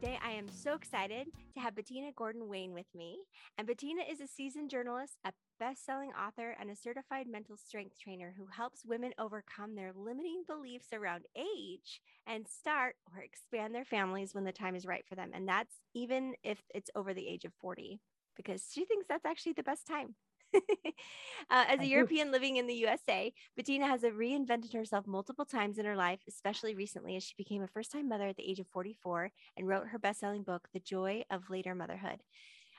Today I am so excited to have Bettina Gordon Wayne with me. And Bettina is a seasoned journalist, a best selling author, and a certified mental strength trainer who helps women overcome their limiting beliefs around age and start or expand their families when the time is right for them. And that's even if it's over the age of 40, because she thinks that's actually the best time. uh, as a I European do. living in the USA, Bettina has reinvented herself multiple times in her life, especially recently as she became a first time mother at the age of 44 and wrote her best selling book, The Joy of Later Motherhood.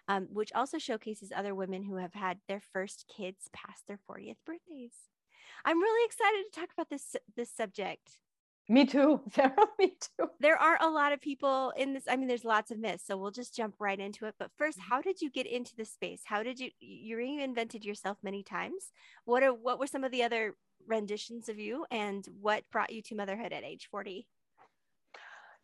Um, which also showcases other women who have had their first kids past their 40th birthdays. I'm really excited to talk about this this subject. Me too, Sarah. Me too. There are a lot of people in this. I mean, there's lots of myths, so we'll just jump right into it. But first, mm-hmm. how did you get into the space? How did you you reinvented yourself many times? What are what were some of the other renditions of you, and what brought you to motherhood at age 40?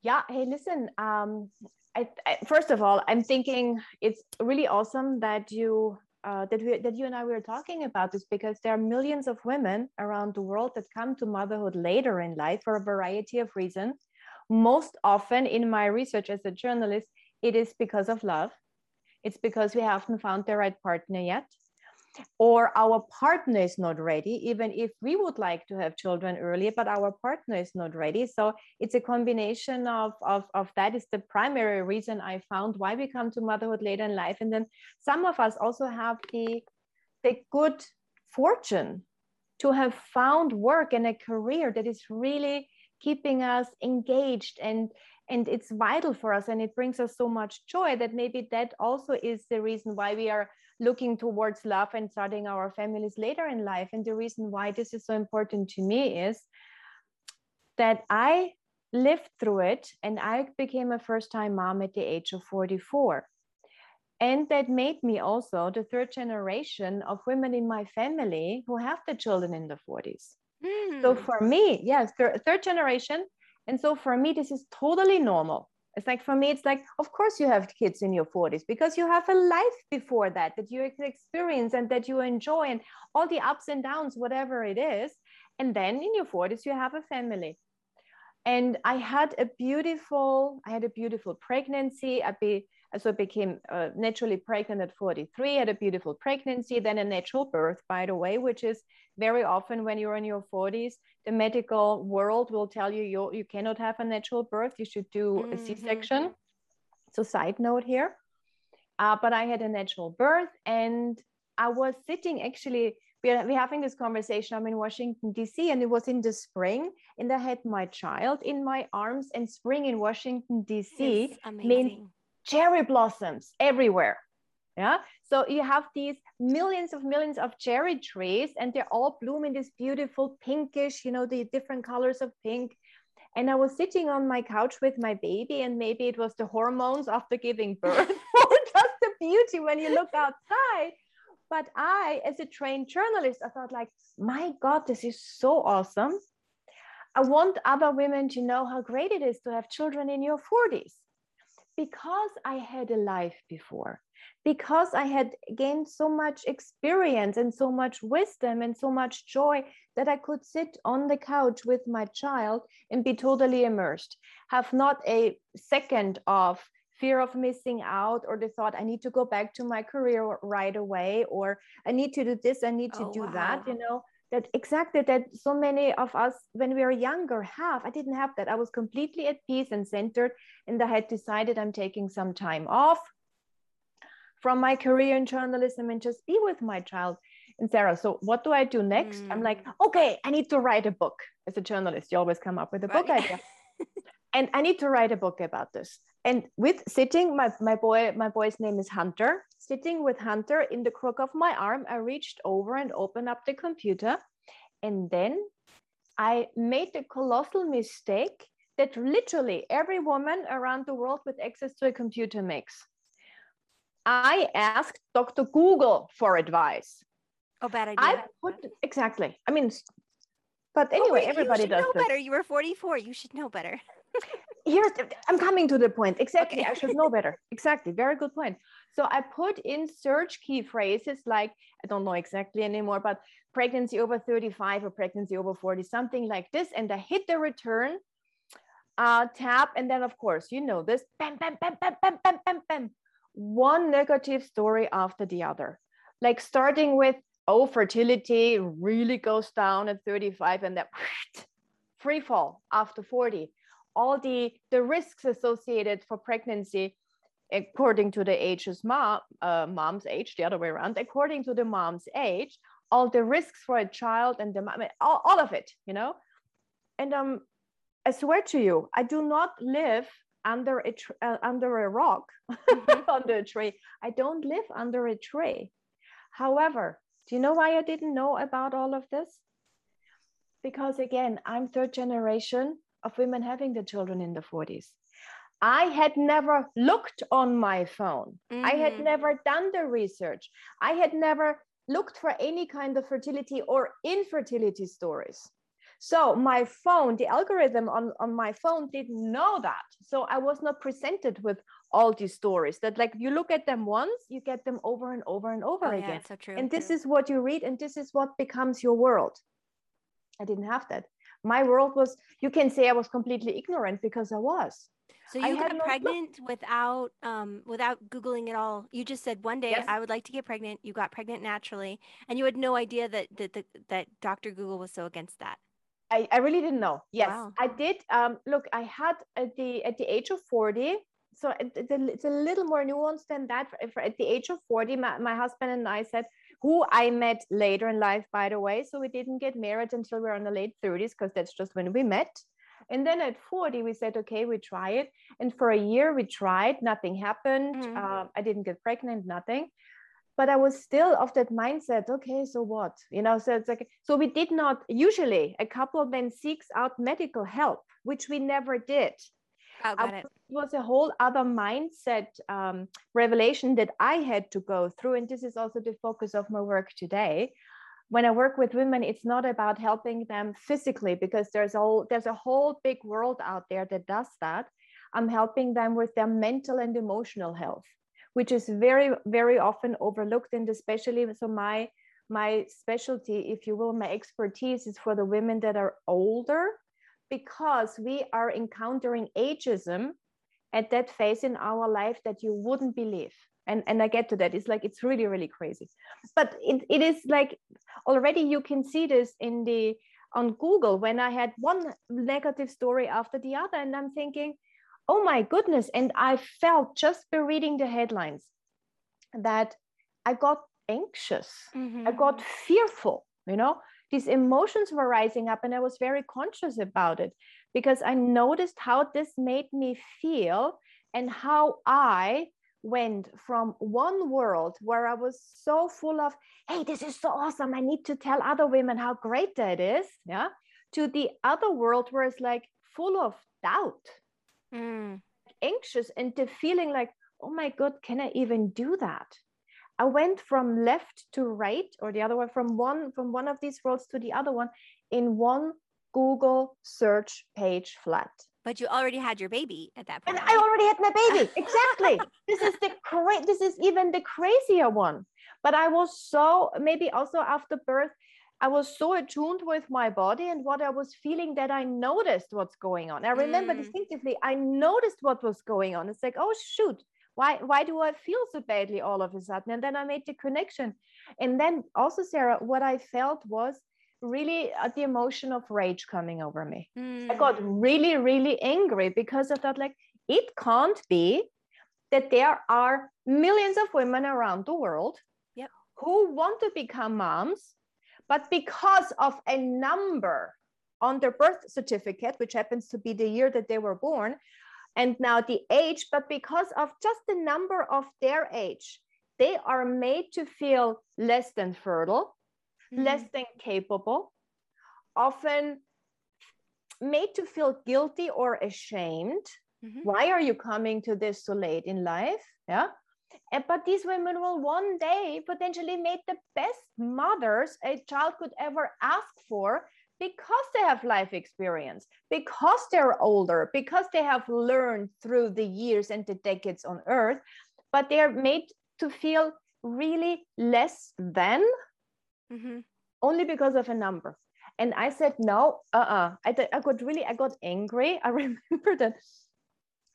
Yeah. Hey, listen. Um, I, I, first of all, I'm thinking it's really awesome that you uh, that we that you and I were talking about is because there are millions of women around the world that come to motherhood later in life for a variety of reasons. Most often, in my research as a journalist, it is because of love. It's because we haven't found the right partner yet or our partner is not ready even if we would like to have children earlier but our partner is not ready. So it's a combination of, of, of that is the primary reason i found why we come to motherhood later in life. And then some of us also have the the good fortune to have found work and a career that is really keeping us engaged and and it's vital for us and it brings us so much joy that maybe that also is the reason why we are looking towards love and starting our families later in life. And the reason why this is so important to me is that I lived through it and I became a first time mom at the age of 44. And that made me also the third generation of women in my family who have the children in the 40s. Mm. So for me, yes, third generation. And so for me, this is totally normal. It's like for me, it's like, of course, you have kids in your 40s because you have a life before that that you experience and that you enjoy, and all the ups and downs, whatever it is. And then in your 40s, you have a family. And I had a beautiful, I had a beautiful pregnancy. I be, so I became uh, naturally pregnant at 43, had a beautiful pregnancy, then a natural birth, by the way, which is very often when you're in your 40s, the medical world will tell you you, you cannot have a natural birth, you should do mm-hmm. a C section. So, side note here. Uh, but I had a natural birth and I was sitting actually, we're, we're having this conversation. I'm in Washington, D.C., and it was in the spring, and I had my child in my arms, and spring in Washington, D.C. means cherry blossoms everywhere. Yeah. So you have these millions of millions of cherry trees, and they're all blooming this beautiful pinkish, you know, the different colors of pink. And I was sitting on my couch with my baby, and maybe it was the hormones after giving birth, or just the beauty when you look outside. But I, as a trained journalist, I thought, like, my God, this is so awesome. I want other women to know how great it is to have children in your 40s because I had a life before because I had gained so much experience and so much wisdom and so much joy that I could sit on the couch with my child and be totally immersed, have not a second of fear of missing out or the thought I need to go back to my career right away or I need to do this, I need to oh, do wow. that, you know. That exactly that so many of us when we were younger have. I didn't have that. I was completely at peace and centered, and I had decided I'm taking some time off from my career in journalism and just be with my child. And Sarah, so what do I do next? Mm. I'm like, mm. okay, I need to write a book. As a journalist, you always come up with a right. book idea. and I need to write a book about this. And with sitting, my, my boy, my boy's name is Hunter. Sitting with Hunter in the crook of my arm, I reached over and opened up the computer. And then I made the colossal mistake that literally every woman around the world with access to a computer makes. I asked Dr. Google for advice. Oh, bad idea. I put exactly. I mean, but Oh, anyway, wait, everybody you should does better. You were 44. You should know better. Here's I'm coming to the point. Exactly. Okay. I should know better. Exactly. Very good point. So I put in search key phrases like I don't know exactly anymore, but pregnancy over 35 or pregnancy over 40, something like this, and I hit the return uh, tab, and then of course you know this. Bam, bam, bam, bam, bam, bam, bam, bam. One negative story after the other, like starting with oh fertility really goes down at 35 and then free fall after 40 all the the risks associated for pregnancy according to the age's mom uh, mom's age the other way around according to the mom's age all the risks for a child and the mom all, all of it you know? And um i swear to you i do not live under a tr- uh, under a rock under a tree. I don't live under a tree. However do you know why i didn't know about all of this? Because again i'm third generation of women having their children in the 40s i had never looked on my phone. I had Mhm. never done the research. I had never looked for any kind of fertility or infertility stories. So my phone the algorithm on, on my phone didn't know that. So i was not presented with all these stories that like you look at them once you get them over and over and over Oh, again. it's so true. and this is what you read and this is what becomes your world. I didn't have that my world was you can say i was completely ignorant because i was So you had got no pregnant without um without googling at all. You just said one day Yes. I would like to get pregnant. You got pregnant naturally, and you had no idea that that that, that Dr. Google was so against that. I, I really didn't know. Yes, Wow. I did. Um, look, I had at the at the age of forty. So it's a, little more nuanced than that. At the age of forty, my, my husband and I said, who I met later in life, by the way. So we didn't get married until we were in the late thirties, because that's just when we met. And then at forty, we said, okay, we try it. And for a year, we tried. Nothing happened. Mhm. Um, I didn't get pregnant. Nothing. But I was still of that mindset. Okay, so what? You know, so it's like so we did not usually a couple then seeks out medical help, which we never did. Oh, I it. was a whole other mindset um, revelation that I had to go through. And this is also the focus of my work today. When I work with women, it's not about helping them physically because there's a whole, there's a whole big world out there that does that. I'm helping them with their mental and emotional health, which is very, very often overlooked. And especially so my my specialty, if you will, my expertise is for the women that are older because we are encountering ageism at that phase in our life that you wouldn't believe. And and i get to that. It's like it's really really crazy. But it, it is like already you can see this in the on google when i had one negative story after the other and i'm thinking oh my goodness. And i felt just by reading the headlines that i got anxious. I Mhm. got fearful, you know, these emotions were rising up and I was very conscious about it because I noticed how this made me feel and how I went from one world where I was so full of, hey, this is so awesome. I need to tell other women how great that is. Yeah. To the other world where it's like full of doubt, Mm. anxious, and the feeling like, oh my God, can I even do that? I went from left to right, or the other way, from one from one of these worlds to the other one, in one Google search page flat. But you already had your baby at that And. I already had my baby. Exactly. this is the cra- This is even the crazier one. But I was so maybe also after birth, I was so attuned with my body and what I was feeling that I noticed what's going on. I remember Mm. distinctively. I noticed what was going on. It's like, oh shoot, why why do I feel so badly all of a sudden? And then I made the connection. And then also, Sarah, what I felt was really uh, the emotion of rage coming over me. I got Mm. really, really angry because I thought, like, it can't be that there are millions of women around the world Yep. who want to become moms, but because of a number on their birth certificate, which happens to be the year that they were born, and now the age, but because of just the number of their age, they are made to feel less than fertile, mm-hmm. less than capable, often made to feel guilty or ashamed. Mm-hmm. Why are you coming to this so late in life? Yeah. And, but these women will one day potentially make the best mothers a child could ever ask for because they have life experience, because they're older, because they have learned through the years and the decades on earth, but they're made to feel really less than mm-hmm. only because of a number. And I said, no, uh-uh. I, th- I got really, I got angry. I remember that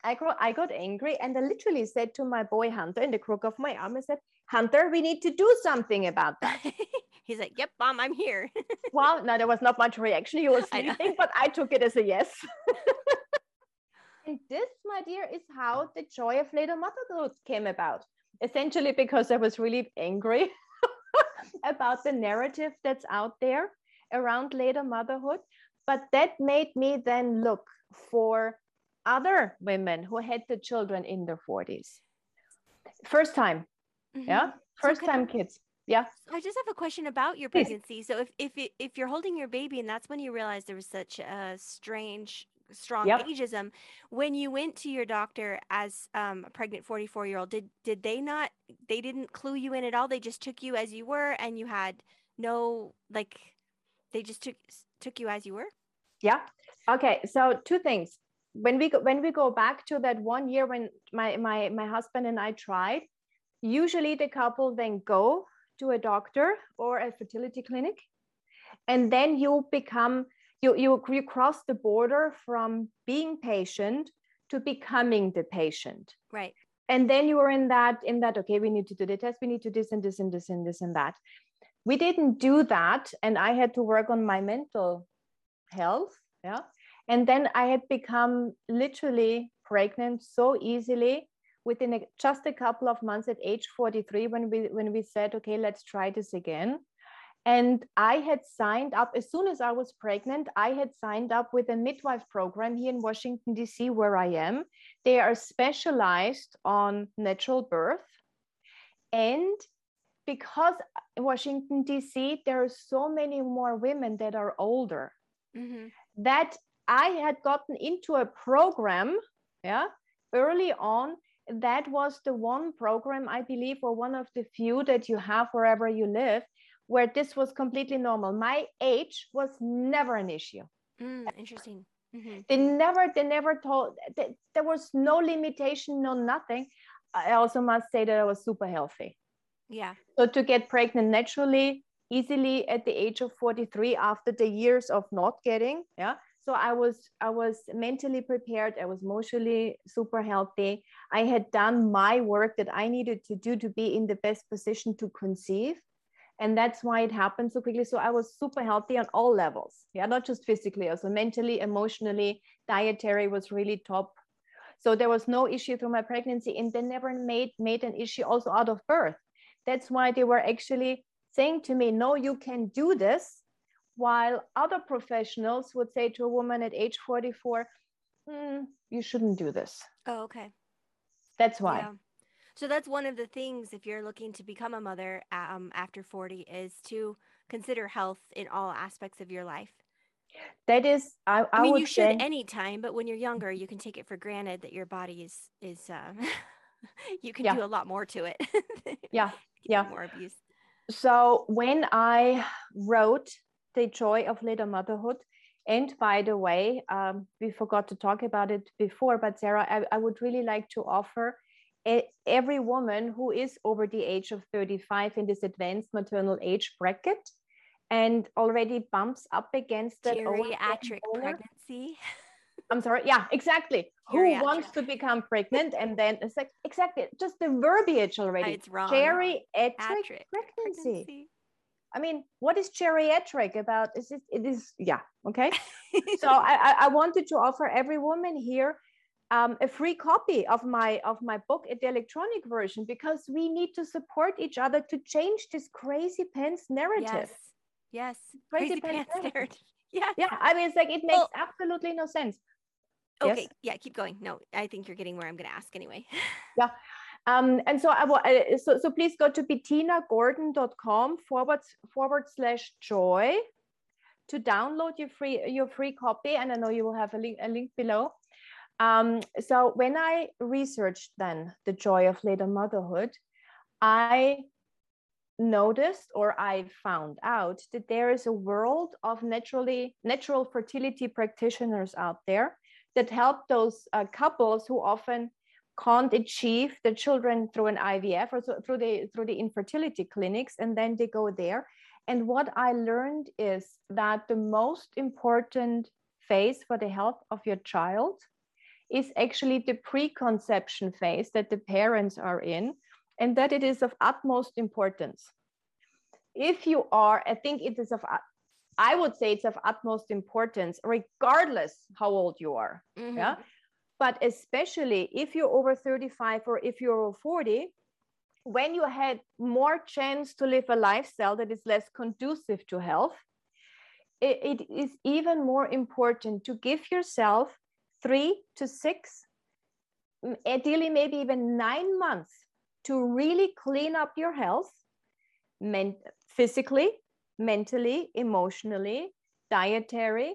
I got, I got angry and I literally said to my boy Hunter in the crook of my arm, I said, Hunter, we need to do something about that. He's like, Yep, mom, I'm here. well, no, there was not much reaction. He was sleeping, I but I took it as a yes. and this, my dear, is how the joy of later motherhood came about. Essentially, because I was really angry about the narrative that's out there around later motherhood. But that made me then look for other women who had the children in their 40s. First time. Mm-hmm. Yeah. First so time I, kids. Yeah. I just have a question about your pregnancy. So if if it, if you're holding your baby and that's when you realize there was such a strange strong yep. ageism when you went to your doctor as um, a pregnant 44 year old did did they not they didn't clue you in at all they just took you as you were and you had no like they just took took you as you were yeah okay so two things when we go, when we go back to that one year when my my my husband and I tried, usually the couple then go to a doctor or a fertility clinic, and then you become you you you cross the border from being patient to becoming the patient. Right. And then you are in that in that okay, we need to do the test, we need to this and this and this and this and that. We didn't do that, and I had to work on my mental health. Yeah and then I had become literally pregnant so easily within a, just a couple of months at age 43 when we when we said, okay, let's try this again. And I had signed up as soon as I was pregnant. I had signed up with a midwife program here in Washington, D.C., where I am. They are specialized on natural birth. And because in Washington, D.C., there are so many more women that are older, mm-hmm. that I had gotten into a program, yeah, early on. That was the one program, I believe, or one of the few that you have wherever you live, where this was completely normal. My age was never an issue. Mm, interesting. Mm-hmm. They never, they never told. They, there was no limitation, no nothing. I also must say that I was super healthy. Yeah. So to get pregnant naturally, easily at the age of 43 after the years of not getting, yeah, so i was i was mentally prepared. I was emotionally super healthy. I had done my work that i needed to do to be in the best position to conceive. And that's why it happened so quickly. So i was super healthy on all levels. Yeah not just physically also mentally emotionally dietary was really top. So there was no issue through my pregnancy and they never made made an issue also out of birth. That's why they were actually saying to me no you can do this while other professionals would say to a woman at age 44 mm, you shouldn't do this. Oh okay. That's why. Yeah. so that's one of the things if you're looking to become a mother um, after 40 is to consider health in all aspects of your life. That is i, I, I mean you should say, anytime but when you're younger you can take it for granted that your body is is uh, you can yeah. do a lot more to it. Yeah yeah. more abuse. So when i wrote the joy of later motherhood. And by the way, um, we forgot to talk about it before, but Sarah, I, I would really like to offer a, every woman who is over the age of 35 in this advanced maternal age bracket and already bumps up against that geriatric pregnancy. I'm sorry. Yeah, exactly. Who wants to become pregnant and then it's like exactly just the verbiage already. It's wrong. Geriatric pregnancy. pregnancy. I mean, what is geriatric about? Is it, it is, yeah, okay. so I, I wanted to offer every woman here um, a free copy of my of my book, the electronic version, because we need to support each other to change this crazy pants narrative. Yes, yes, crazy, crazy pants, pants narrative. Yeah, yeah. I mean, it's like it makes well, absolutely no sense. Okay, yes? yeah, keep going. No, I think you're getting where I'm going to ask anyway. yeah. Um, and so I so, so please go to bettinagordon.com forward forward slash joy to download your free your free copy. And I know you will have a link a link below. Um, so when I researched then the joy of later motherhood, I noticed or I found out that there is a world of naturally natural fertility practitioners out there that help those uh, couples who often can't achieve the children through an IVF or through the through the infertility clinics, and then they go there. And what I learned is that the most important phase for the health of your child is actually the preconception phase that the parents are in, and that it is of utmost importance. If you are, I think it is of I would say it's of utmost importance, regardless how old you are. Mm-hmm. Yeah. But especially if you're over 35 or if you're over 40, when you had more chance to live a lifestyle that is less conducive to health, it, it is even more important to give yourself three to six, ideally, maybe even nine months to really clean up your health men- physically, mentally, emotionally, dietary,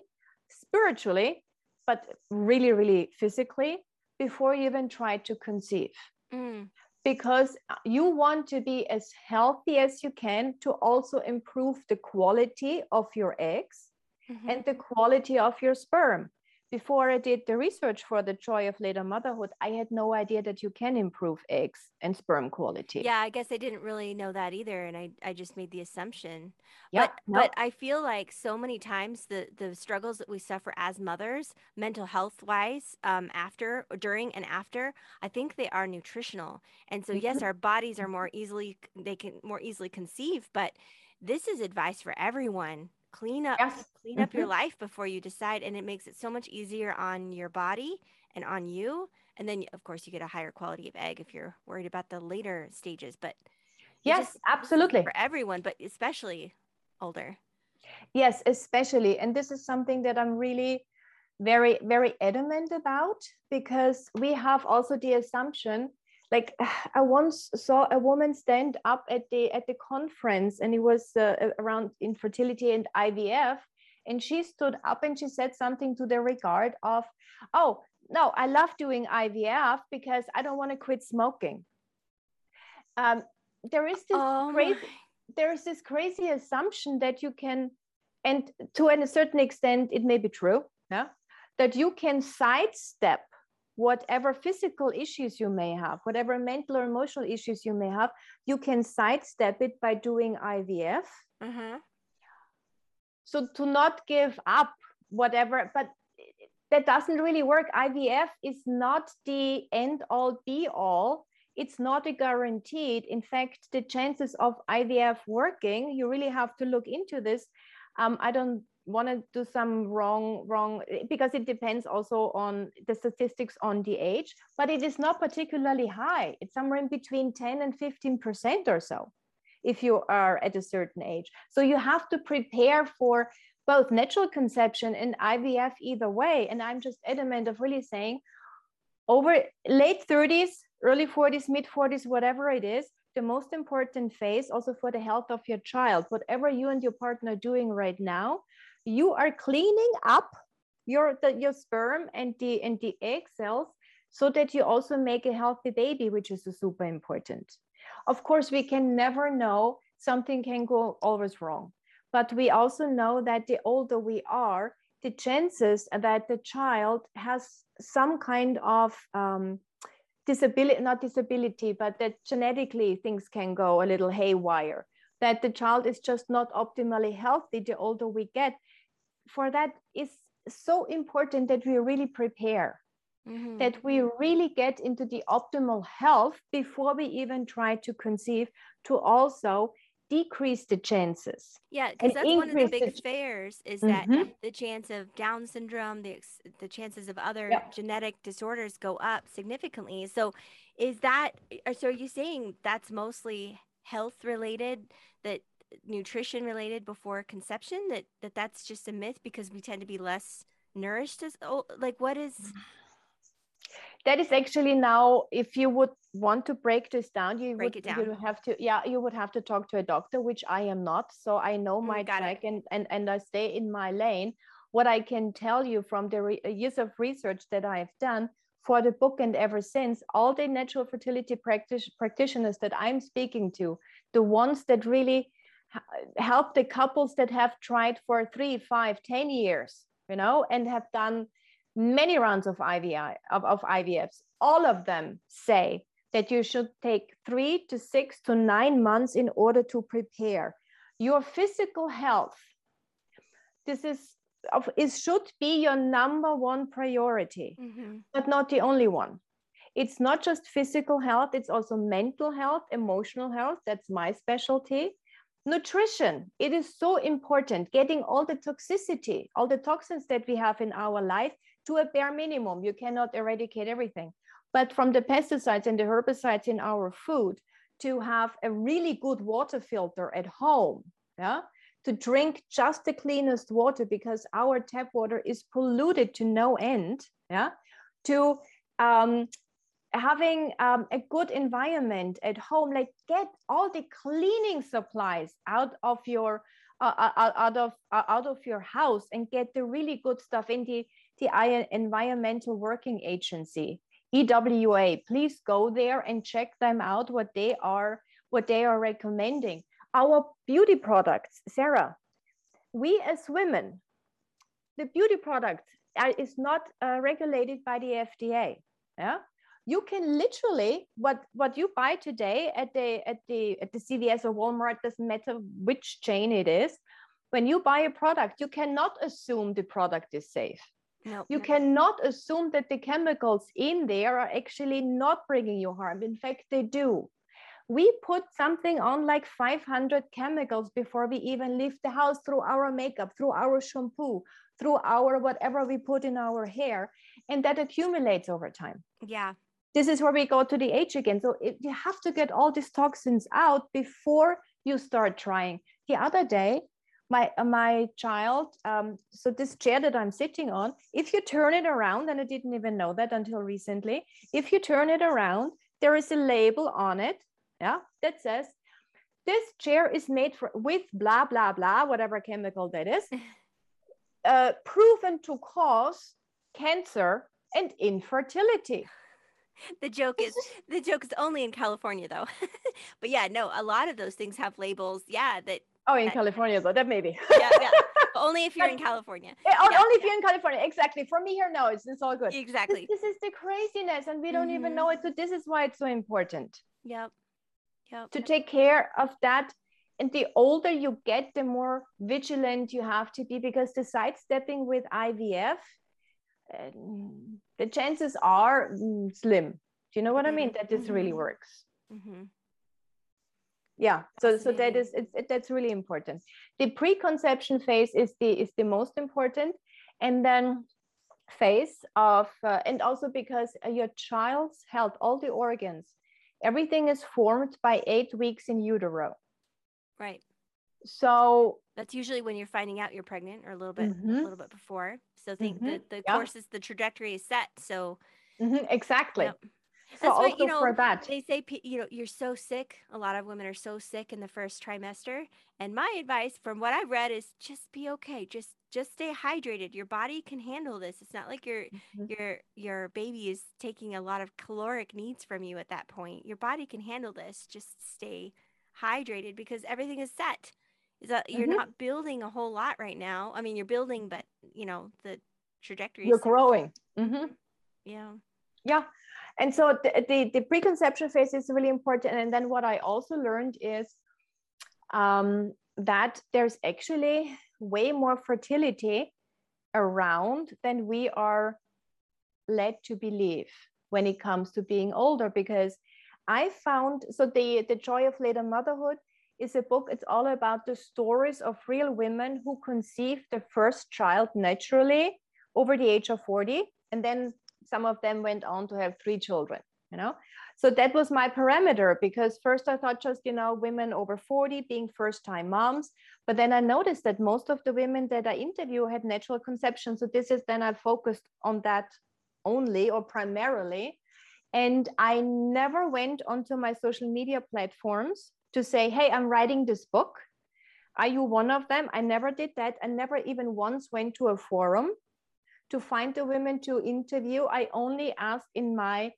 spiritually, but really, really physically before you even try to conceive. Mm. Because you want to be as healthy as you can to also improve the quality of your eggs mm-hmm. and the quality of your sperm before I did the research for the joy of later motherhood, I had no idea that you can improve eggs and sperm quality. Yeah, I guess I didn't really know that either, and I, I just made the assumption. Yeah, but no. but I feel like so many times the the struggles that we suffer as mothers, mental health wise, um, after, during, and after, I think they are nutritional. And so yes, mm-hmm. our bodies are more easily they can more easily conceive, but this is advice for everyone clean up yes. clean up mm-hmm. your life before you decide and it makes it so much easier on your body and on you and then of course you get a higher quality of egg if you're worried about the later stages but yes absolutely for everyone but especially older yes especially and this is something that i'm really very very adamant about because we have also the assumption like i once saw a woman stand up at the at the conference and it was uh, around infertility and ivf and she stood up and she said something to the regard of oh no i love doing ivf because i don't want to quit smoking. Um, there is this oh crazy there is this crazy assumption that you can and to a certain extent it may be true yeah that you can sidestep whatever physical issues you may have, whatever mental or emotional issues you may have, you can sidestep it by doing IVF. Mm-hmm. So to not give up whatever, but that doesn't really work. IVF is not the end all be all. It's not a guaranteed. In fact, the chances of IVF working, you really have to look into this. Um, I don't want to do some wrong wrong eh, because it depends also on the statistics on the age but it is not particularly high. It's somewhere in between 10 and 15 percent or so if you are at a certain age. So you have to prepare for both natural conception and ivf either way. And i'm just adamant of really saying over late 30s early 40s mid 40s whatever it is the most important phase also for the health of your child. Whatever you and your partner are doing right now you are cleaning up your the, your sperm and the and the egg cells so that you also make a healthy baby which is super important. Of course we can never know something can go always wrong but we also know that the older we are the chances that the child has some kind of um, disability not disability but that genetically things can go a little haywire that the child is just not optimally healthy the older we get for that is so important that we really prepare mm-hmm. that we really get into the optimal health before we even try to conceive to also decrease the chances yeah because that's one of the big fears is that mm-hmm. the chance of down syndrome the the chances of other genetic disorders go up significantly so is that so are you saying that's mostly health related that nutrition related before conception that, that that's just a myth because we tend to be less nourished as oh, like what is that is actually now if you would want to break this down you break would it down. you would have to yeah you would have to talk to a doctor which i am not so i know Mm, my got it. track and, and and i stay in my lane what i can tell you from the re- years of research that i've done for the book and ever since all the natural fertility practice, practitioners that i'm speaking to the ones that really help the couples that have tried for three five ten years you know and have done many rounds of IVI of, of IVFs, all of them say that you should take three to six to nine months in order to prepare your physical health. This is of it should be your number one priority, Mhm. but not the only one. It's not just physical health, it's also mental health, emotional health. That's my specialty. Nutrition, it is so important getting all the toxicity, all the toxins that we have in our life to a bare minimum. You cannot eradicate everything. But from the pesticides and the herbicides in our food, to have a really good water filter at home, yeah, to drink just the cleanest water because our tap water is polluted to no end, yeah, to um, having um, a good environment at home, like get all the cleaning supplies out of your uh, uh, out of uh, out of your house and get the really good stuff in the the environmental working agency ewa please go there and check them out what they are what they are recommending. Our beauty products sarah we as women the beauty product is not uh, regulated by the fda yeah you can literally what what you buy today at the at the at the cvs or walmart doesn't matter which chain it is when you buy a product you cannot assume the product is safe you cannot assume that the chemicals in there are actually not bringing you harm. In fact, they do. We put something on like 500 chemicals before we even leave the house through our makeup, through our shampoo, through our whatever we put in our hair, and that accumulates over time. Yeah. This is where we go to the age again. So it, you have to get all these toxins out before you start trying. The other day, my uh, my child um, so this chair that i'm sitting on if you turn it around and i didn't even know that until recently if you turn it around there is a label on it yeah that says this chair is made for with blah blah blah whatever chemical that is uh, proven to cause cancer and infertility The joke is the joke is only in California though. but yeah, no, a lot of those things have labels. Yeah, that oh in Uh, california though that maybe yeah, yeah. Only if you're in California. Eh, Yeah, only if you're in california exactly for me here no it's, it's all good Exactly. this, is the craziness and we don't even Mhm. know it so this is why it's so important Yep. Yep. to take care of that and the older you get the more vigilant you have to be because the sidestepping with ivf the chances are slim. Do you know what i mean? Mhm, that this really mhm. works. Hmm yeah. So so that is it's, it, that's really important. The preconception phase is the is the most important. And then phase of uh, and also because uh, your child's health all the organs everything is formed by eight weeks in utero. Right. so That's usually when you're finding out you're pregnant or a little bit a Mhm. little bit before. So think Mhm. the, the Yeah. course is the trajectory is set. So mhm, exactly yep. so That's also you know, for that they say you know you're so sick a lot of women are so sick in the first trimester and my advice from what i've read is just be okay just just stay hydrated your body can handle this it's not like your Mhm. your your baby is taking a lot of caloric needs from you at that point your body can handle this just stay hydrated because everything is set is that you're Mhm. not building a whole lot right now. I mean you're building but you know the trajectory you're growing. Mhm. yeah. Yeah. And so the, the, the preconception phase is really important. And then what i also learned is um, that there's actually way more fertility around than we are led to believe when it comes to being older because i found so the the joy of later motherhood is a book it's all about the stories of real women who conceived the first child naturally over the age of 40 and then some of them went on to have three children you know so that was my parameter because first I thought just, you know, women over 40 being first time moms. But then I noticed that most of the women that I interview had natural conception. So this is then I focused on that only or primarily. And I never went onto my social media platforms to say, hey, I'm writing this book. Are you one of them? I never did that. I never even once went to a forum to find the women to interview. I only asked in my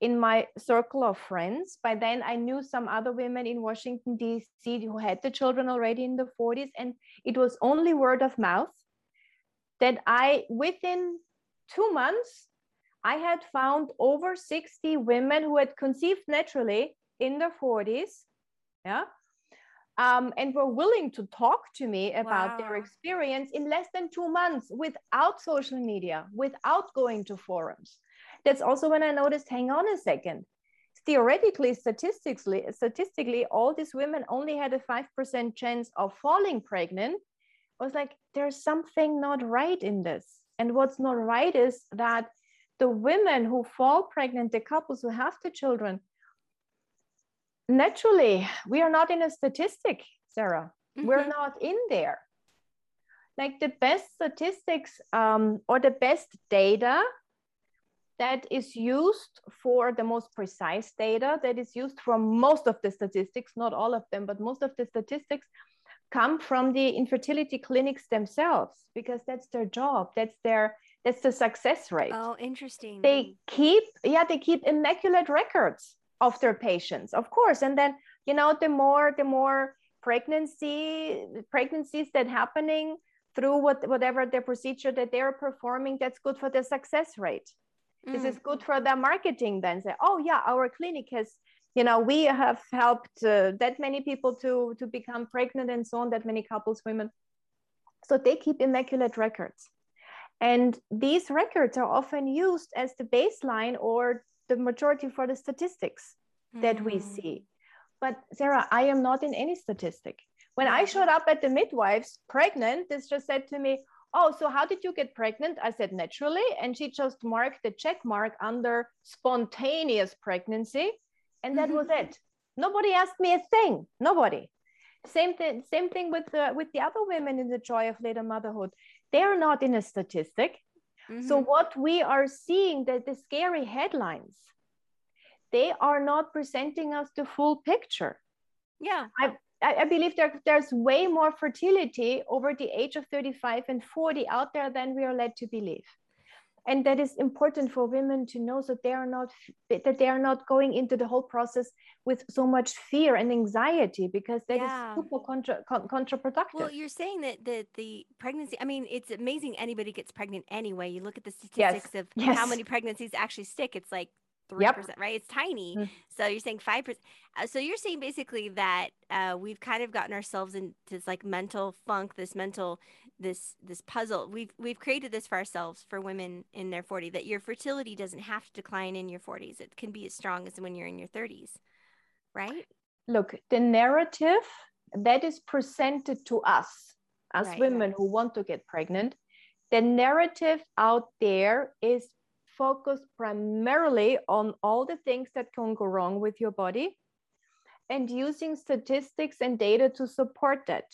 in my circle of friends. By then, I knew some other women in Washington, D.C., who had the children already in the 40s. And it was only word of mouth that I, within two months, I had found over 60 women who had conceived naturally in their 40s. Yeah. Um, and were willing to talk to me about wow. their experience in less than two months without social media, without going to forums that's also when I noticed, hang on a second. Theoretically, statistically, statistically, all these women only had a 5% chance of falling pregnant. I was like, there's something not right in this. And what's not right is that the women who fall pregnant, the couples who have the children, naturally, we are not in a statistic, Sarah. Mm-hmm. We're not in there. Like the best statistics um, or the best data that is used for the most precise data that is used for most of the statistics, not all of them, but most of the statistics come from the infertility clinics themselves because that's their job. That's their that's the success rate. Oh, interesting. They keep yeah, they keep immaculate records of their patients, of course. And then, you know, the more the more pregnancy pregnancies that happening through what, whatever the procedure that they're performing, that's good for the success rate. Mm. This is good for their marketing then say, oh yeah, our clinic has, you know, we have helped uh, that many people to, to become pregnant and so on, that many couples, women. So they keep immaculate records. And these records are often used as the baseline or the majority for the statistics mm. that we mm. see. But Sarah, I am not in any statistic. When I showed up at the midwives pregnant, this just said to me, oh, so how did you get pregnant? I said, naturally. And she just marked the check mark under spontaneous pregnancy. And that mm-hmm. was it. Nobody asked me a thing. Nobody. Same thing, same thing with the with the other women in the joy of later motherhood. They are not in a statistic. Mm-hmm. So what we are seeing, that the scary headlines, they are not presenting us the full picture. Yeah. I, I, I believe there, there's way more fertility over the age of 35 and 40 out there than we are led to believe and that is important for women to know so they are not that they are not going into the whole process with so much fear and anxiety because that yeah. is super contra, con, counterproductive well you're saying that the the pregnancy i mean it's amazing anybody gets pregnant anyway you look at the statistics yes. of yes. how many pregnancies actually stick it's like three yep. percent, right? It's tiny. Mm. So you're saying five percent. Uh, so you're saying basically that uh, we've kind of gotten ourselves into this like mental funk, this mental, this this puzzle. We've we've created this for ourselves for women in their 40 that your fertility doesn't have to decline in your 40s. It can be as strong as when you're in your 30s, right? Look, the narrative that is presented to us as right, women who want to get pregnant, the narrative out there is focused primarily on all the things that can go wrong with your body and using statistics and data to support that.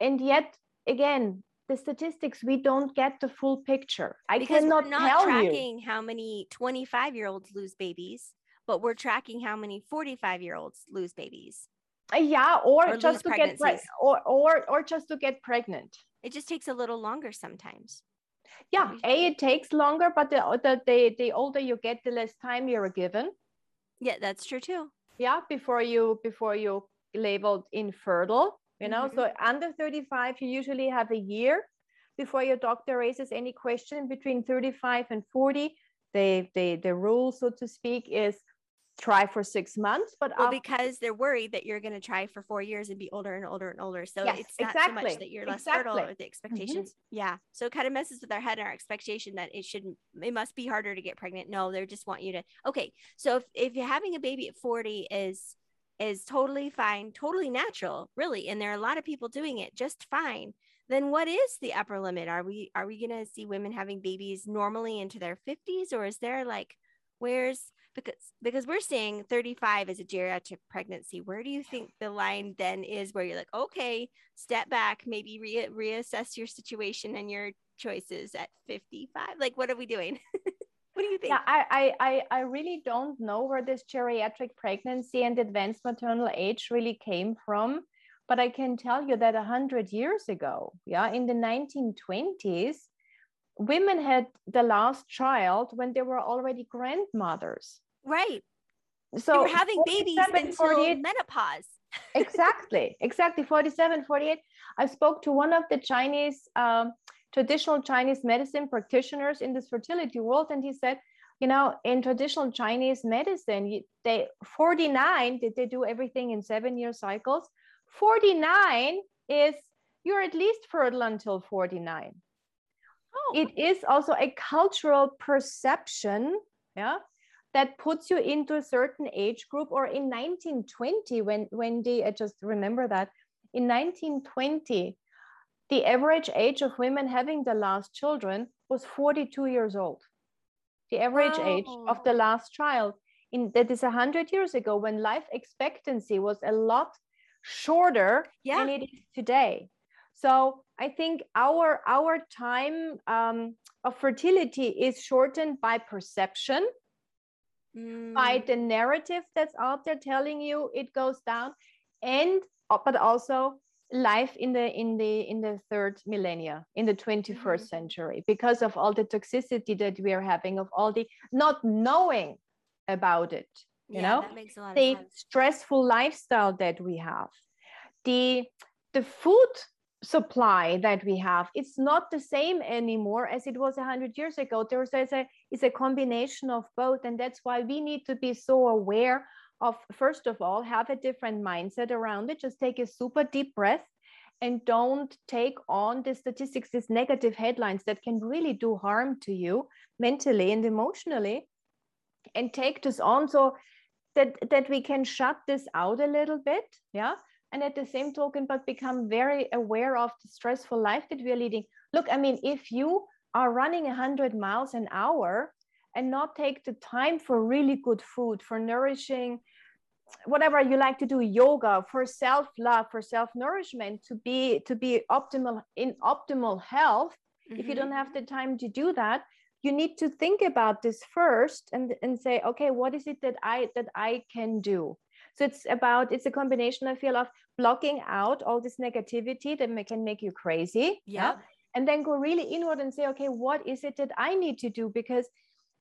And yet, again, the statistics we don't get the full picture. I because cannot we're not tell tracking you. how many 25 year olds lose babies, but we're tracking how many 45 year olds lose babies. Uh, yeah, or, or just to get pre- or or or just to get pregnant. It just takes a little longer sometimes yeah a it takes longer but the, the, the, the older you get the less time you're given yeah that's true too yeah before you before you labeled infertile you know mm-hmm. so under 35 you usually have a year before your doctor raises any question between 35 and 40 the the, the rule so to speak is try for six months but well, because they're worried that you're going to try for four years and be older and older and older so yes, it's not exactly. so much that you're less exactly. fertile or the mm-hmm. expectations mm-hmm. yeah so it kind of messes with our head and our expectation that it shouldn't it must be harder to get pregnant no they just want you to okay so if, if you're having a baby at 40 is is totally fine totally natural really and there are a lot of people doing it just fine then what is the upper limit? Are we are we going to see women having babies normally into their 50s or is there like where's because because we're saying 35 is a geriatric pregnancy where do you think the line then is where you're like okay step back maybe re- reassess your situation and your choices at 55 like what are we doing what do you think yeah I, I i really don't know where this geriatric pregnancy and advanced maternal age really came from but i can tell you that 100 years ago yeah in the 1920s women had the last child when they were already grandmothers. Right. So they were having babies until menopause. exactly, exactly. 47, 48. I spoke to one of the Chinese, um, traditional Chinese medicine practitioners in this fertility world, and he said, you know, in traditional Chinese medicine, they 49, did they do everything in seven year cycles. 49 is you're at least fertile until 49 oh. it is also a cultural perception yeah that puts you into a certain age group or in 1920 when when they I just remember that in 1920 the average age of women having the last children was 42 years old the average wow. age of the last child in that is 100 years ago when life expectancy was a lot shorter yeah. than it is today so I think our our time um, of fertility is shortened by perception, mm. by the narrative that's out there telling you it goes down, and uh, but also life in the in the in the third millennia in the 21st mm-hmm. century because of all the toxicity that we are having of all the not knowing about it you yeah, know? the stressful lifestyle that we have the the food supply that we have it's not the same anymore as it was 100 years ago. There's a is a combination of both and that's why we need to be so aware of first of all have a different mindset around it. Just take a super deep breath and don't take on the statistics these negative headlines that can really do harm to you mentally and emotionally. And take this on so that that we can shut this out a little bit yeah? And at the same token but become very aware of the stressful life that we are leading. Look i mean if you are running 100 miles an hour and not take the time for really good food for nourishing whatever you like to do yoga for self love for self nourishment to be to be optimal in optimal health mm-hmm. if you don't mm-hmm. have the time to do that you need to think about this first and and say okay what is it that i that i can do so it's about, it's a combination, I feel, of blocking out all this negativity that can make you crazy. Yeah. yeah. And then go really inward and say, okay, what is it that I need to do? Because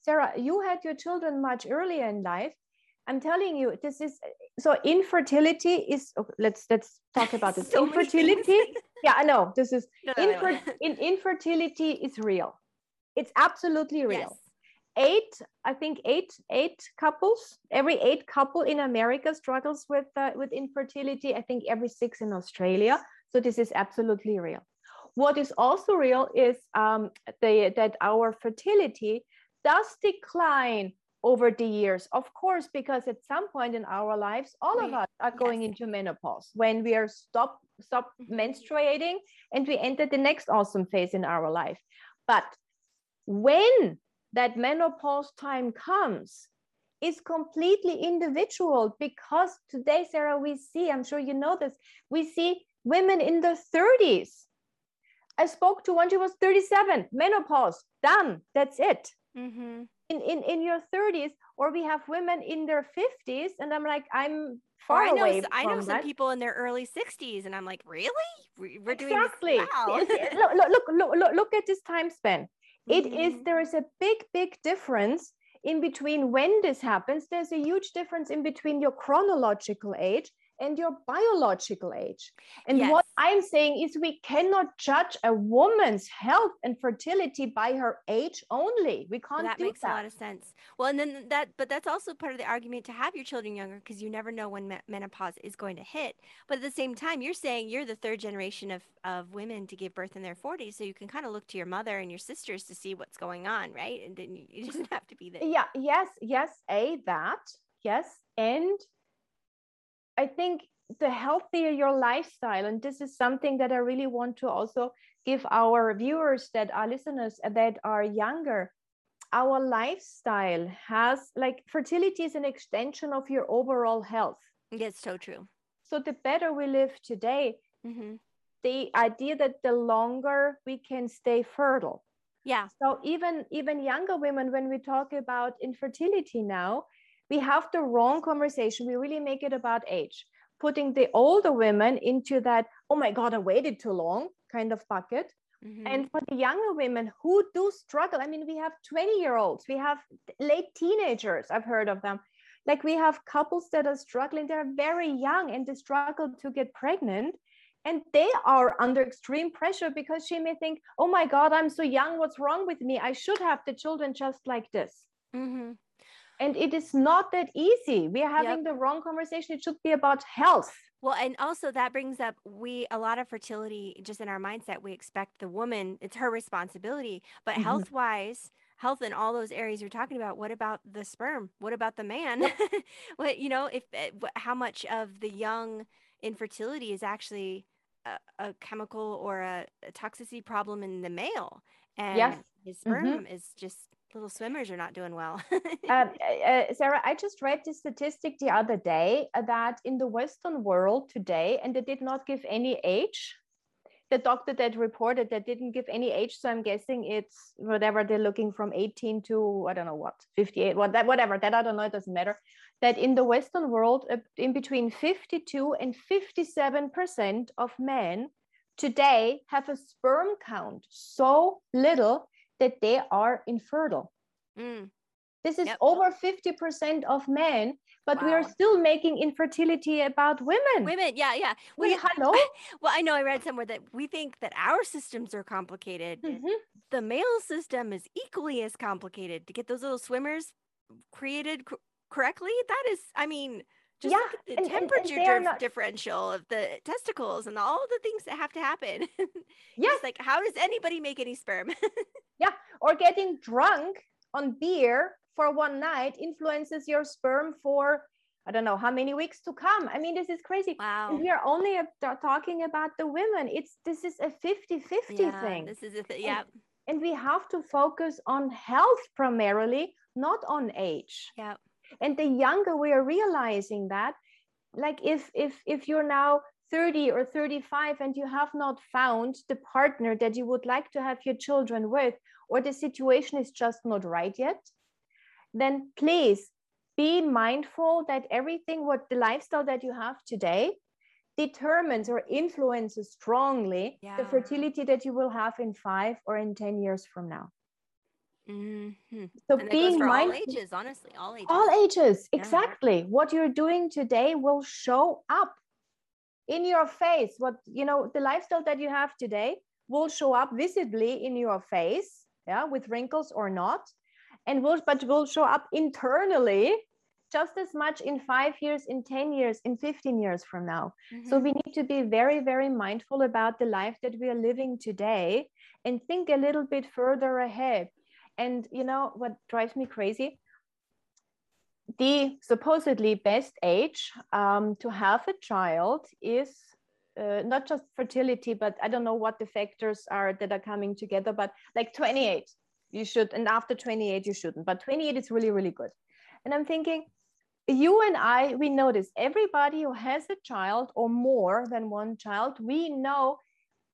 Sarah, you had your children much earlier in life. I'm telling you, this is so infertility is oh, let's let's talk about this. so infertility. yeah, I know. This is no, no, infer, no. in, infertility is real. It's absolutely real. Yes eight i think eight eight couples every eight couple in america struggles with uh, with infertility i think every six in australia so this is absolutely real what is also real is um, the, that our fertility does decline over the years of course because at some point in our lives all of us are going yes. into menopause when we are stop stop mm-hmm. menstruating and we enter the next awesome phase in our life but when that menopause time comes is completely individual because today, Sarah, we see, I'm sure you know this, we see women in their 30s. I spoke to one, she was 37, menopause, done, that's it. Mm-hmm. In, in, in your 30s, or we have women in their 50s, and I'm like, I'm far I know, away. I know some people in their early 60s, and I'm like, really? We're doing exactly. this look, look, look, look at this time span. It mm-hmm. is there is a big, big difference in between when this happens. There's a huge difference in between your chronological age and your biological age. And yes. what I'm saying is, we cannot judge a woman's health and fertility by her age only. We can't. That makes that. a lot of sense. Well, and then that, but that's also part of the argument to have your children younger because you never know when menopause is going to hit. But at the same time, you're saying you're the third generation of of women to give birth in their 40s, so you can kind of look to your mother and your sisters to see what's going on, right? And then you, just have to be the yeah, yes, yes, a that yes, and I think the healthier your lifestyle, and this is something that I really want to also give our viewers that are listeners that are younger. our lifestyle has like fertility is an extension of your overall health. It's so true. So the better we live today, Mm-hmm. the idea that the longer we can stay fertile. Yeah. So even even younger women, when we talk about infertility now, we have the wrong conversation. We really make it about age, putting the older women into that, oh my God, I waited too long kind of bucket. Mhm. And for the younger women who do struggle, I mean, we have 20 year olds, we have late teenagers, I've heard of them. Like we have couples that are struggling, they're very young and they struggle to get pregnant. And they are under extreme pressure because she may think, oh my God, I'm so young. What's wrong with me? I should have the children just like this. Mhm. And it is not that easy. We are having the wrong conversation. It should be about health. Well, and also that brings up we a lot of fertility just in our mindset. We expect the woman, it's her responsibility. But Mhm. health wise, health in all those areas you're talking about, what about the sperm? What about the man? what, you know, if eh, how much of the young infertility is actually a, a chemical or a, a toxicity problem in the male? And Yes. his Mhm. sperm is just little swimmers are not doing well. Um, uh, uh, Sarah, I just read this statistic the other day that in the Western world today, and they did not give any age. The doctor that reported that didn't give any age, so I'm guessing it's whatever they're looking from 18 to I don't know what 58, what that whatever that I don't know, it doesn't matter. That in the Western world, uh, in between 52 and 57 percent of men today have a sperm count so little that they are infertile. Mm, This is Yep. over 50% of men, but we are still making infertility about women. women, yeah, yeah. We, We, hello? well, I know I read somewhere that we think that our systems are complicated. Mhm. the male system is equally as complicated to get those little swimmers created cor- correctly. That is, I mean, just Yeah, look at the and- and- and temperature are dif- not- differential of the testicles and all the things that have to happen. Yes. Like, how does anybody make any sperm? Yeah, or getting drunk on beer for one night influences your sperm for, I don't know how many weeks to come. I mean, this is crazy. wow. And we are only talking about the women. It's this is a 50 50 Yeah, thing. this is a th- yeah, And we have to focus on health primarily, not on age. yeah. and the younger we are realizing that like if if if you're now 30 or 35 and you have not found the partner that you would like to have your children with or the situation is just not right yet then please be mindful that everything what the lifestyle that you have today determines or influences strongly Yeah. the fertility that you will have in 5 or in 10 years from now hmm so And being for all ages, honestly, all ages. all ages Yeah. exactly what you're doing today will show up in your face. What you know the lifestyle that you have today will show up visibly in your face yeah with wrinkles or not and will but will show up internally just as much in 5 years in 10 years in 15 years from now. So Mhm. we need to be very very mindful about the life that we are living today and think a little bit further ahead. And you know what drives me crazy the supposedly best age um, to have a child is uh, not just fertility, but I don't know what the factors are that are coming together, but like 28, you should, and after 28, you shouldn't, but 28 is really, really good. And I'm thinking, you and I, we this. Everybody who has a child or more than one child, we know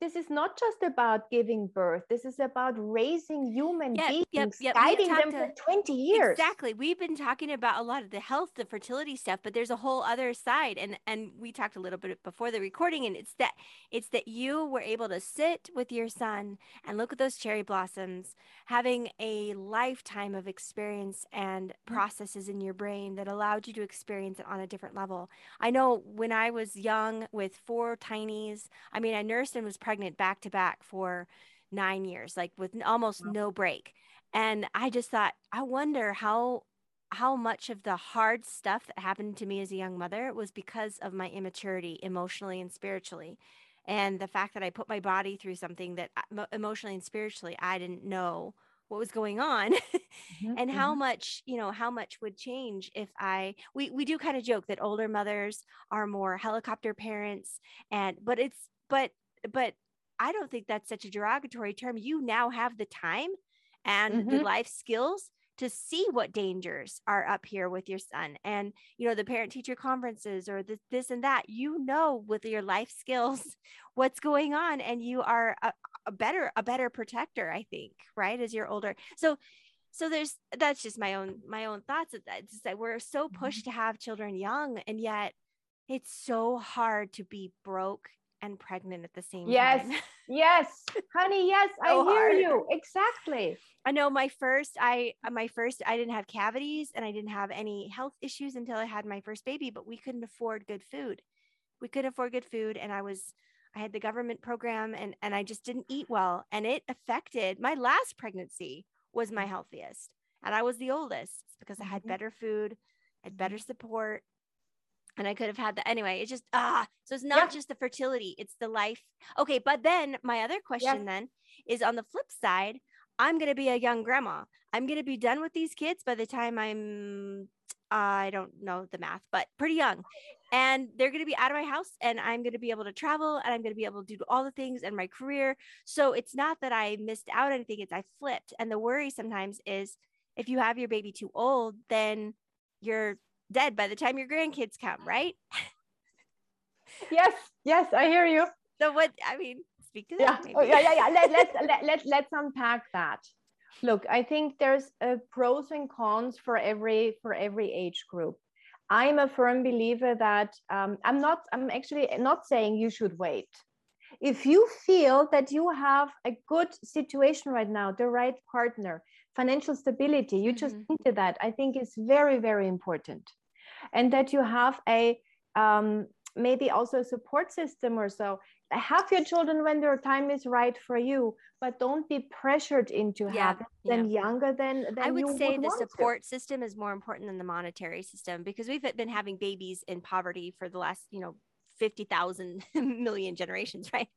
this is not just about giving birth. This is about raising human Yep, beings, yep, yep. Guiding them talked for 20 years. Exactly. We've been talking about a lot of the health, the fertility stuff, but there's a whole other side. And and we talked a little bit before the recording, and it's that it's that you were able to sit with your son and look at those cherry blossoms, having a lifetime of experience and mm. processes in your brain that allowed you to experience it on a different level. I know when I was young with four tinies, I mean, I nursed and was pregnant back to back for nine years, like with almost no break. And I just thought, I wonder how how much of the hard stuff that happened to me as a young mother was because of my immaturity emotionally and spiritually. And the fact that I put my body through something that emotionally and spiritually I didn't know what was going on Mhm, and how much you know how much would change if i we we do kind of joke that older mothers are more helicopter parents and but it's but but i don't think that's such a derogatory term you now have the time and mm-hmm. the life skills to see what dangers are up here with your son and you know the parent teacher conferences or this, this and that you know with your life skills what's going on and you are a, a better a better protector i think right as you're older so so there's that's just my own my own thoughts that, it's that we're so mm-hmm. pushed to have children young and yet it's so hard to be broke and pregnant at the same yes. time. yes, Yes. honey. Yes, so I hear hard. you. Exactly. I know my first, I, my first, I didn't have cavities and I didn't have any health issues until I had my first baby, but we couldn't afford good food. We couldn't afford good food. And I was, I had the government program and, and I just didn't eat well. And it affected my last pregnancy was my healthiest. And I was the oldest because I had mm-hmm. better food, had better support and I could have had that anyway. It's just ah, so it's not yeah. just the fertility, it's the life. Okay, but then my other question yeah. then is on the flip side, I'm gonna be a young grandma. I'm gonna be done with these kids by the time I'm I don't know the math, but pretty young. And they're going to be out of my house and I'm going to be able to travel and I'm going to be able to do all the things in my career. So it's not that I missed out anything, it's I flipped. And the worry sometimes is if you have your baby too old, then you're dead by the time your grandkids come, right? yes, yes, I hear you. So what I mean, speak to yeah. that. Oh, yeah, yeah, yeah. Let, let's let, let, let's unpack that. Look, I think there's a pros and cons for every for every age group. I'm a firm believer that um, I'm not. I'm actually not saying you should wait. If you feel that you have a good situation right now, the right partner, financial stability, you mm-hmm. just into that. I think is very very important and that you have a um, maybe also a support system or so have your children when their time is right for you but don't be pressured into yeah, having yeah. them younger than, than i would say would the support to. system is more important than the monetary system because we've been having babies in poverty for the last you know 50,000 million generations right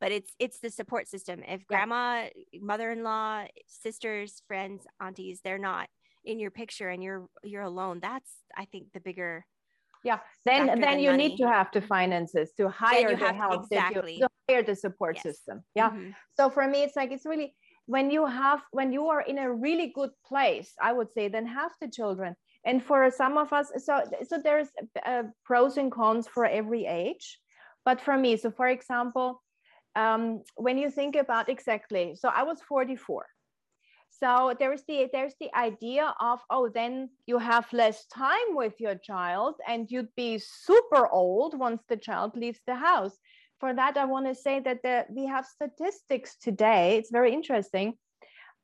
but it's it's the support system if yeah. grandma mother-in-law sisters friends aunties they're not in your picture and you're you're alone that's i think the bigger yeah then then you money. need to have the finances to hire the help exactly. to, to hire the support yes. system yeah mm-hmm. so for me it's like it's really when you have when you are in a really good place i would say then have the children and for some of us so so there's uh, pros and cons for every age but for me so for example um, when you think about exactly so i was 44 so there's the there's the idea of oh then you have less time with your child and you'd be super old once the child leaves the house for that i want to say that the, we have statistics today it's very interesting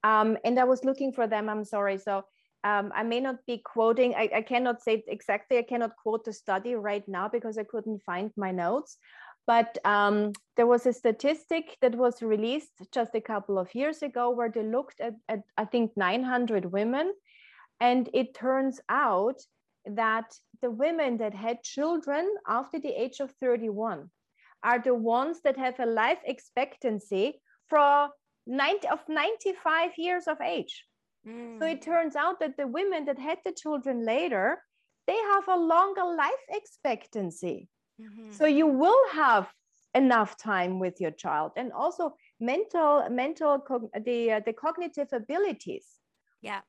um, and i was looking for them i'm sorry so um, I may not be quoting, I, I, cannot say exactly, I cannot quote the study right now because I couldn't find my notes. But um, there was a statistic that was released just a couple of years ago where they looked at, at, I think, 900 women. And it turns out that the women that had children after the age of 31 are the ones that have a life expectancy for 90, of 95 years of age. Mm. So it turns out that the women that had the children later, they have a longer life expectancy. Mm-hmm. So you will have enough time with your child and also mental mental the uh, the cognitive abilities yeah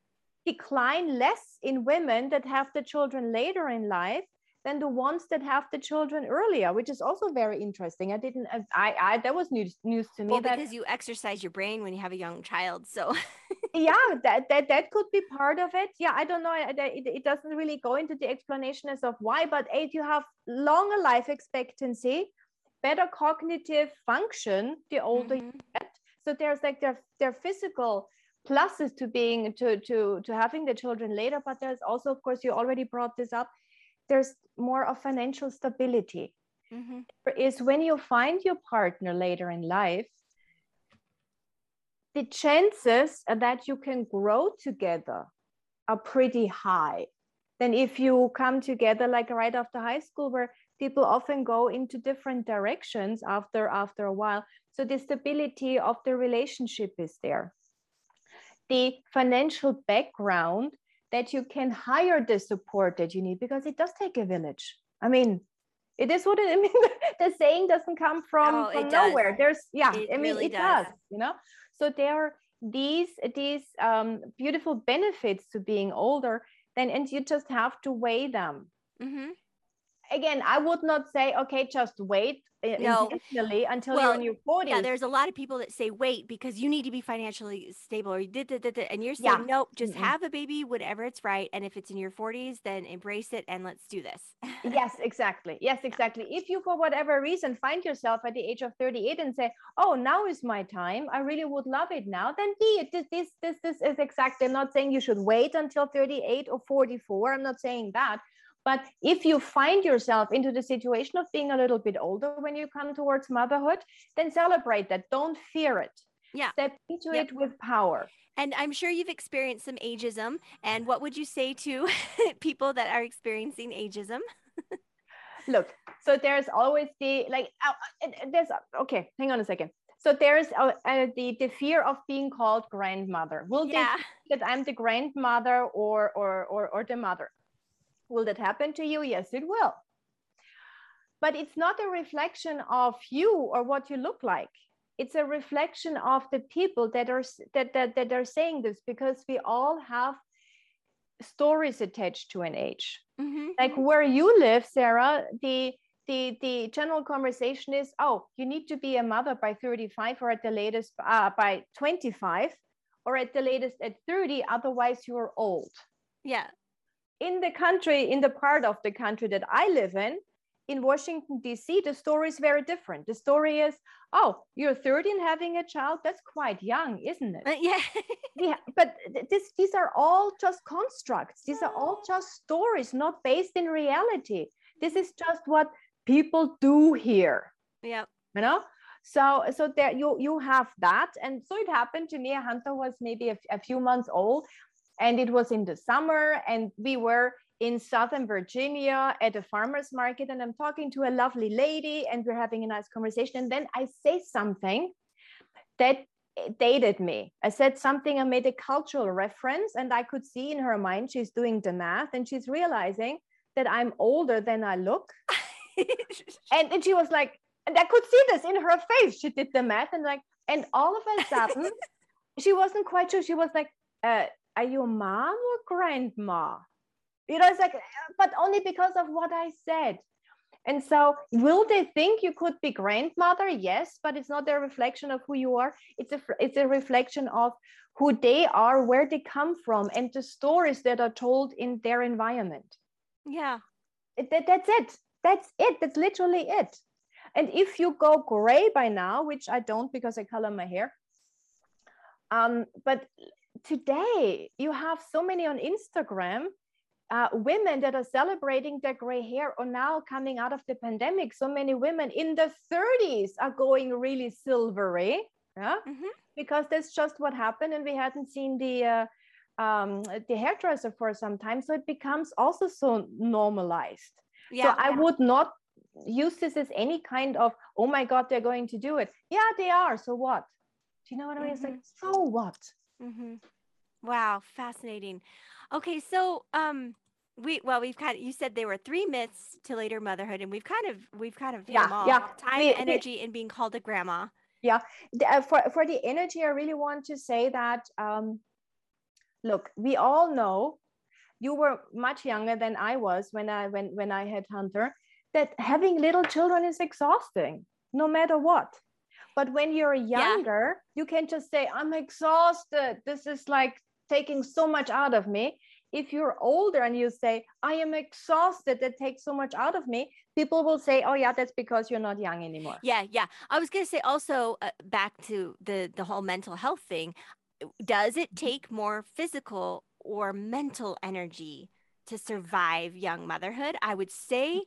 decline less in women that have the children later in life than the ones that have the children earlier, which is also very interesting. I didn't, I, I that was news news to me. Well, because you exercise your brain when you have a young child, so yeah, that that that could be part of it. Yeah, I don't know. It, it doesn't really go into the explanation as of why, but eight, you have longer life expectancy, better cognitive function the older mm-hmm. you get. So there's like their their physical pluses to being to to to having the children later but there's also of course you already brought this up there's more of financial stability. Mm-hmm. is when you find your partner later in life the chances that you can grow together are pretty high than if you come together like right after high school where people often go into different directions after after a while. So the stability of the relationship is there. The financial background that you can hire the support that you need because it does take a village. I mean, it is what it, I mean. the saying doesn't come from, oh, from nowhere. There's yeah, it I mean, really it does. does. You know, so there are these these um, beautiful benefits to being older then and you just have to weigh them Mm-hmm. Again i would not say okay just wait uh, No. until Well, you're in your 40s Yeah, there's a lot of people that say wait because you need to be financially stable or you did, did," and you're saying Yeah. nope, just Mm-mm. have a baby whatever it's right, and if it's in your 40s, then embrace it and let's do this. yes exactly yes exactly if you for whatever reason find yourself at the age of 38 and say oh now is my time i really would love it now then be it this this this, this is exactly i'm not saying you should wait until 38 or 44 i'm not saying that but if you find yourself into the situation of being a little bit older when you come towards motherhood then celebrate that don't fear it Yeah. step into Yep. it with power And I'm sure you've experienced some ageism. And what would you say to people that are experiencing ageism? look so there's always the like uh, uh, uh, there's okay hang on a second so there's uh, uh, the the fear of being called grandmother will they Yeah. that i'm the grandmother or or or, or the mother will that happen to you? Yes it will. But it's not a reflection of you or what you look like. It's a reflection of the people that are that that, that are saying this because we all have stories attached to an age. Mm-hmm. like where you live sarah the the the general conversation is oh you need to be a mother by 35 or at the latest uh, by 25 or at the latest at 30 otherwise you're old. Yeah. In the country in the part of the country that i live in in washington d.c the story is very different. The story is oh you're 30 and having a child? That's quite young isn't it? Uh, yeah. yeah but this these are all just constructs. These are all just stories not based in reality. This is just what people do here. Yeah. you know? So so there you you have that. And so it happened to me. Hunter was maybe a few months old and it was in the summer and we were in southern virginia at a farmers market and i'm talking to a lovely lady and we're having a nice conversation and then i say something that dated me. I said something i made a cultural reference and i could see in her mind she's doing the math and she's realizing that i'm older than i look. And then she was like and i could see this in her face. She did the math and like and all of a sudden she wasn't quite sure. She was like uh, are you mom or grandma you know it's like but only because of what i said and so will they think you could be grandmother yes but it's not a reflection of who you are it's a it's a reflection of who they are where they come from and the stories that are told in their environment yeah. it- that, that's it. That's it. That's literally it. And if you go gray by now, which I don't because I color my hair, um, but today you have so many on Instagram. Uh, women that are celebrating their gray hair or now coming out of the pandemic so many women in the 30s are going really silvery yeah Mhm. because that's just what happened and we hadn't seen the uh, um, the hairdresser for some time so it becomes also so normalized Yeah. so I would not use this as any kind of, oh my God, they're going to do it. Yeah, they are. So what? Do you know what I mean? It's like, so what? Mm-hmm. Wow, fascinating. Okay, so um, we well, we've kind of you said there were three myths to later motherhood, and we've kind of we've kind of Yeah, all. yeah. Time, We- we- energy, and being called a grandma. The- uh, for, for the energy, I really want to say that, um, look, we all know you were much younger than I was when I, when, when I had Hunter, that having little children is exhausting, no matter what. But when you're younger, you can just say, I'm exhausted. This is like taking so much out of me. If you're older and you say, I am exhausted, that takes so much out of me, people will say, Oh, yeah, that's because you're not young anymore. Yeah, yeah. I was gonna say also uh, back to the the whole mental health thing. Does it take more physical or mental energy to survive young motherhood? I would say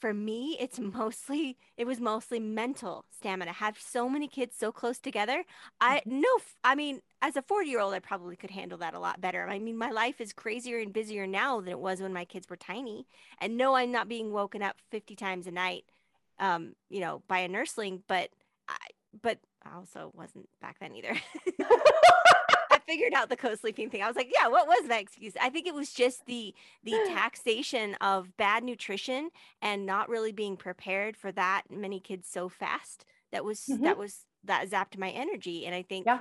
for me, it's mostly it was mostly mental stamina. Have so many kids so close together. I no, I mean, as a 40 year old, I probably could handle that a lot better. I mean, my life is crazier and busier now than it was when my kids were tiny. And no, I'm not being woken up 50 times a night, um, you know, by a nursling, but I, but I also wasn't back then either. Figured out the co-sleeping thing. I was like, yeah, what was that excuse? I think it was just the the taxation of bad nutrition and not really being prepared for that many kids so fast. That was Mhm. that was that zapped my energy. And I think Yeah.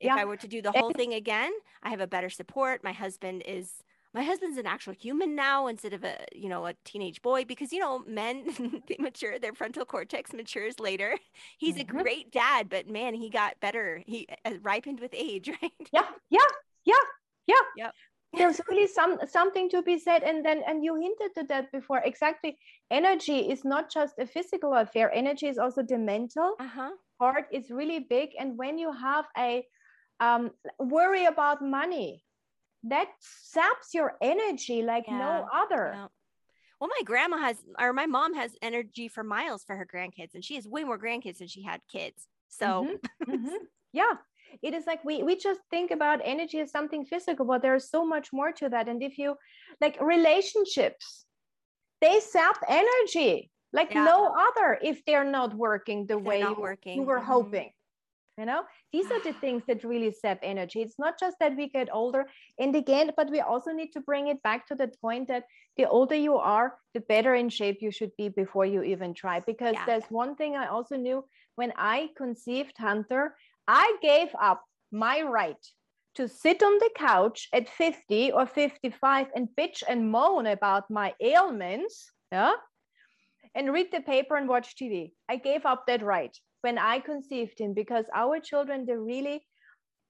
if yeah. I were to do the whole thing again, I have a better support. My husband is my husband's an actual human now instead of a you know a teenage boy because you know men they mature their frontal cortex matures later. He's mm-hmm. a great dad but man he got better. He uh, ripened with age right? Yeah yeah yeah yeah. Yep. There's really some something to be said and then and you hinted to that before. Exactly. Energy is not just a physical affair. Energy is also the mental uh-huh. part is really big. And when you have a um, worry about money that saps your energy like yeah. no other yeah. well my grandma has or my mom has energy for miles for her grandkids and she has way more grandkids than she had kids so mm-hmm. Mm-hmm. yeah it is like we we just think about energy as something physical but there's so much more to that and if you like relationships they sap energy like yeah. no other if they're not working the way you, working. you were mm-hmm. hoping you know? These are the things that really sap energy. It's not just that we get older and again but we also need to bring it back to the point that the older you are the better in shape you should be before you even try. Because yeah. there's one thing i also knew. When i conceived hunter I gave up my right to sit on the couch at 50 or 55 and bitch and moan about my ailments, yeah, and read the paper and watch TV. I gave up that right when I conceived him because our children, they really,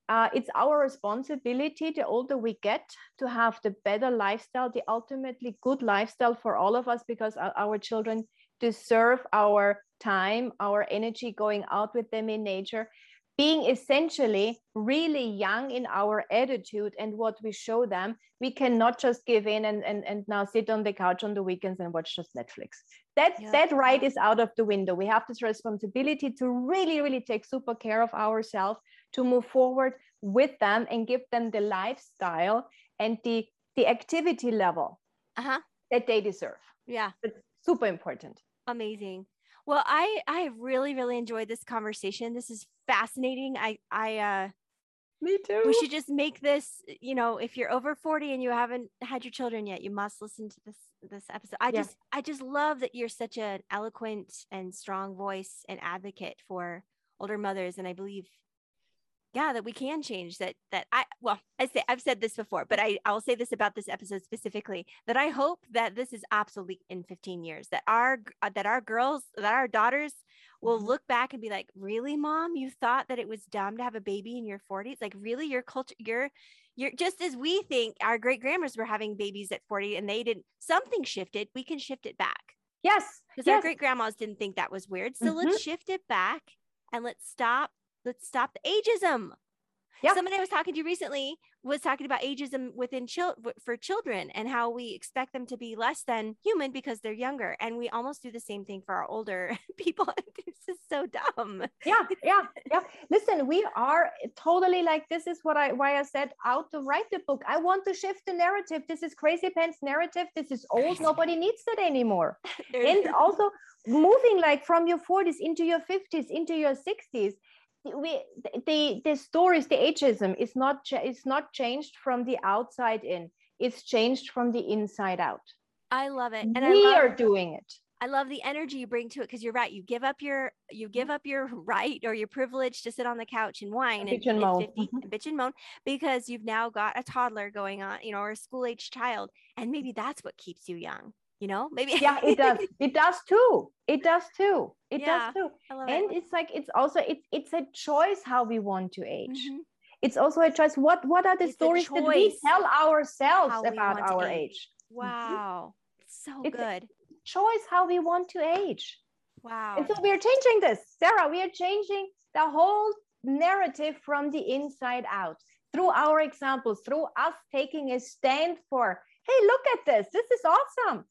uh, it's our responsibility the older we get to have the better lifestyle, the ultimately good lifestyle for all of us because our, our children deserve our time, our energy going out with them in nature being essentially really young in our attitude and what we show them we cannot just give in and, and, and now sit on the couch on the weekends and watch just netflix that yeah. that right is out of the window we have this responsibility to really really take super care of ourselves to move forward with them and give them the lifestyle and the the activity level uh-huh. that they deserve yeah it's super important amazing well, I I really really enjoyed this conversation. This is fascinating. I I uh me too. We should just make this, you know, if you're over 40 and you haven't had your children yet, you must listen to this this episode. I yeah. just I just love that you're such an eloquent and strong voice and advocate for older mothers and I believe yeah that we can change that that i well i say i've said this before but i i'll say this about this episode specifically that i hope that this is obsolete in 15 years that our that our girls that our daughters will look back and be like really mom you thought that it was dumb to have a baby in your 40s like really your culture you're you're just as we think our great grandmas were having babies at 40 and they didn't something shifted we can shift it back yes because yes. our great grandmas didn't think that was weird so mm-hmm. let's shift it back and let's stop let's stop the ageism. Yeah. Somebody I was talking to recently was talking about ageism within chil- for children and how we expect them to be less than human because they're younger, and we almost do the same thing for our older people. this is so dumb. Yeah, yeah, yeah. Listen, we are totally like this. Is what I why I said out to write the book. I want to shift the narrative. This is crazy pants narrative. This is old. Nobody needs that anymore. and also moving like from your 40s into your 50s into your 60s we the the stories the ageism is not it's not changed from the outside in. It's changed from the inside out. I love it and we love, are doing it. I love the energy you bring to it because you're right you give up your you give up your right or your privilege to sit on the couch and whine bitch and, and, moan. 50, and bitch and moan because you've now got a toddler going on you know or a school age child and maybe that's what keeps you young you know maybe yeah it does. It does too. It does too. It yeah, does too and it. it's like it's also it's it's a choice how we want to age. Mm-hmm. it's also a choice what what are the it's stories that we tell ourselves about our age. age. Wow. Mm-hmm. so it's good. choice how we want to age. Wow. And so we're changing this. Sarah we are changing the whole narrative from the inside out. Through our examples through us taking a stand for hey look at this. This is awesome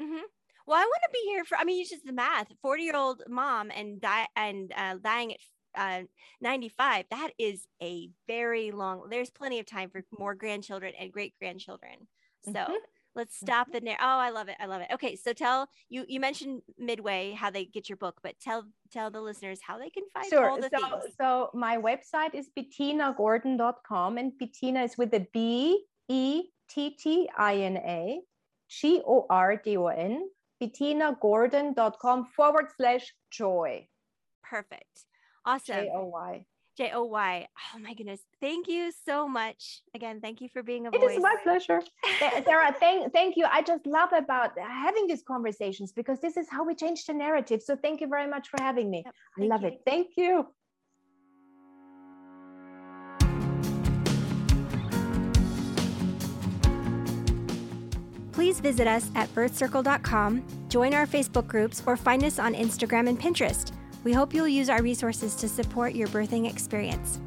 Mm-hmm. Well, I want to be here for. I mean, it's just the math. Forty-year-old mom and die and uh, dying at uh, 95 that is a very long there's plenty of time for more grandchildren and great grandchildren so mm-hmm. let's stop mm-hmm. the narrative oh i love it i love it okay so tell you you mentioned midway how they get your book but tell tell the listeners how they can find sure. all the so, things so my website is bettinagordon.com and bettina is with a b e t t i n a G O R D O N, bettinagordon.com forward slash joy. Perfect. Awesome. J O Y. J O Y. Oh my goodness. Thank you so much. Again, thank you for being a it voice. It is my pleasure. Sarah, thank, thank you. I just love about having these conversations because this is how we change the narrative. So thank you very much for having me. Yep, I love you. it. Thank you. Please visit us at birthcircle.com, join our Facebook groups, or find us on Instagram and Pinterest. We hope you'll use our resources to support your birthing experience.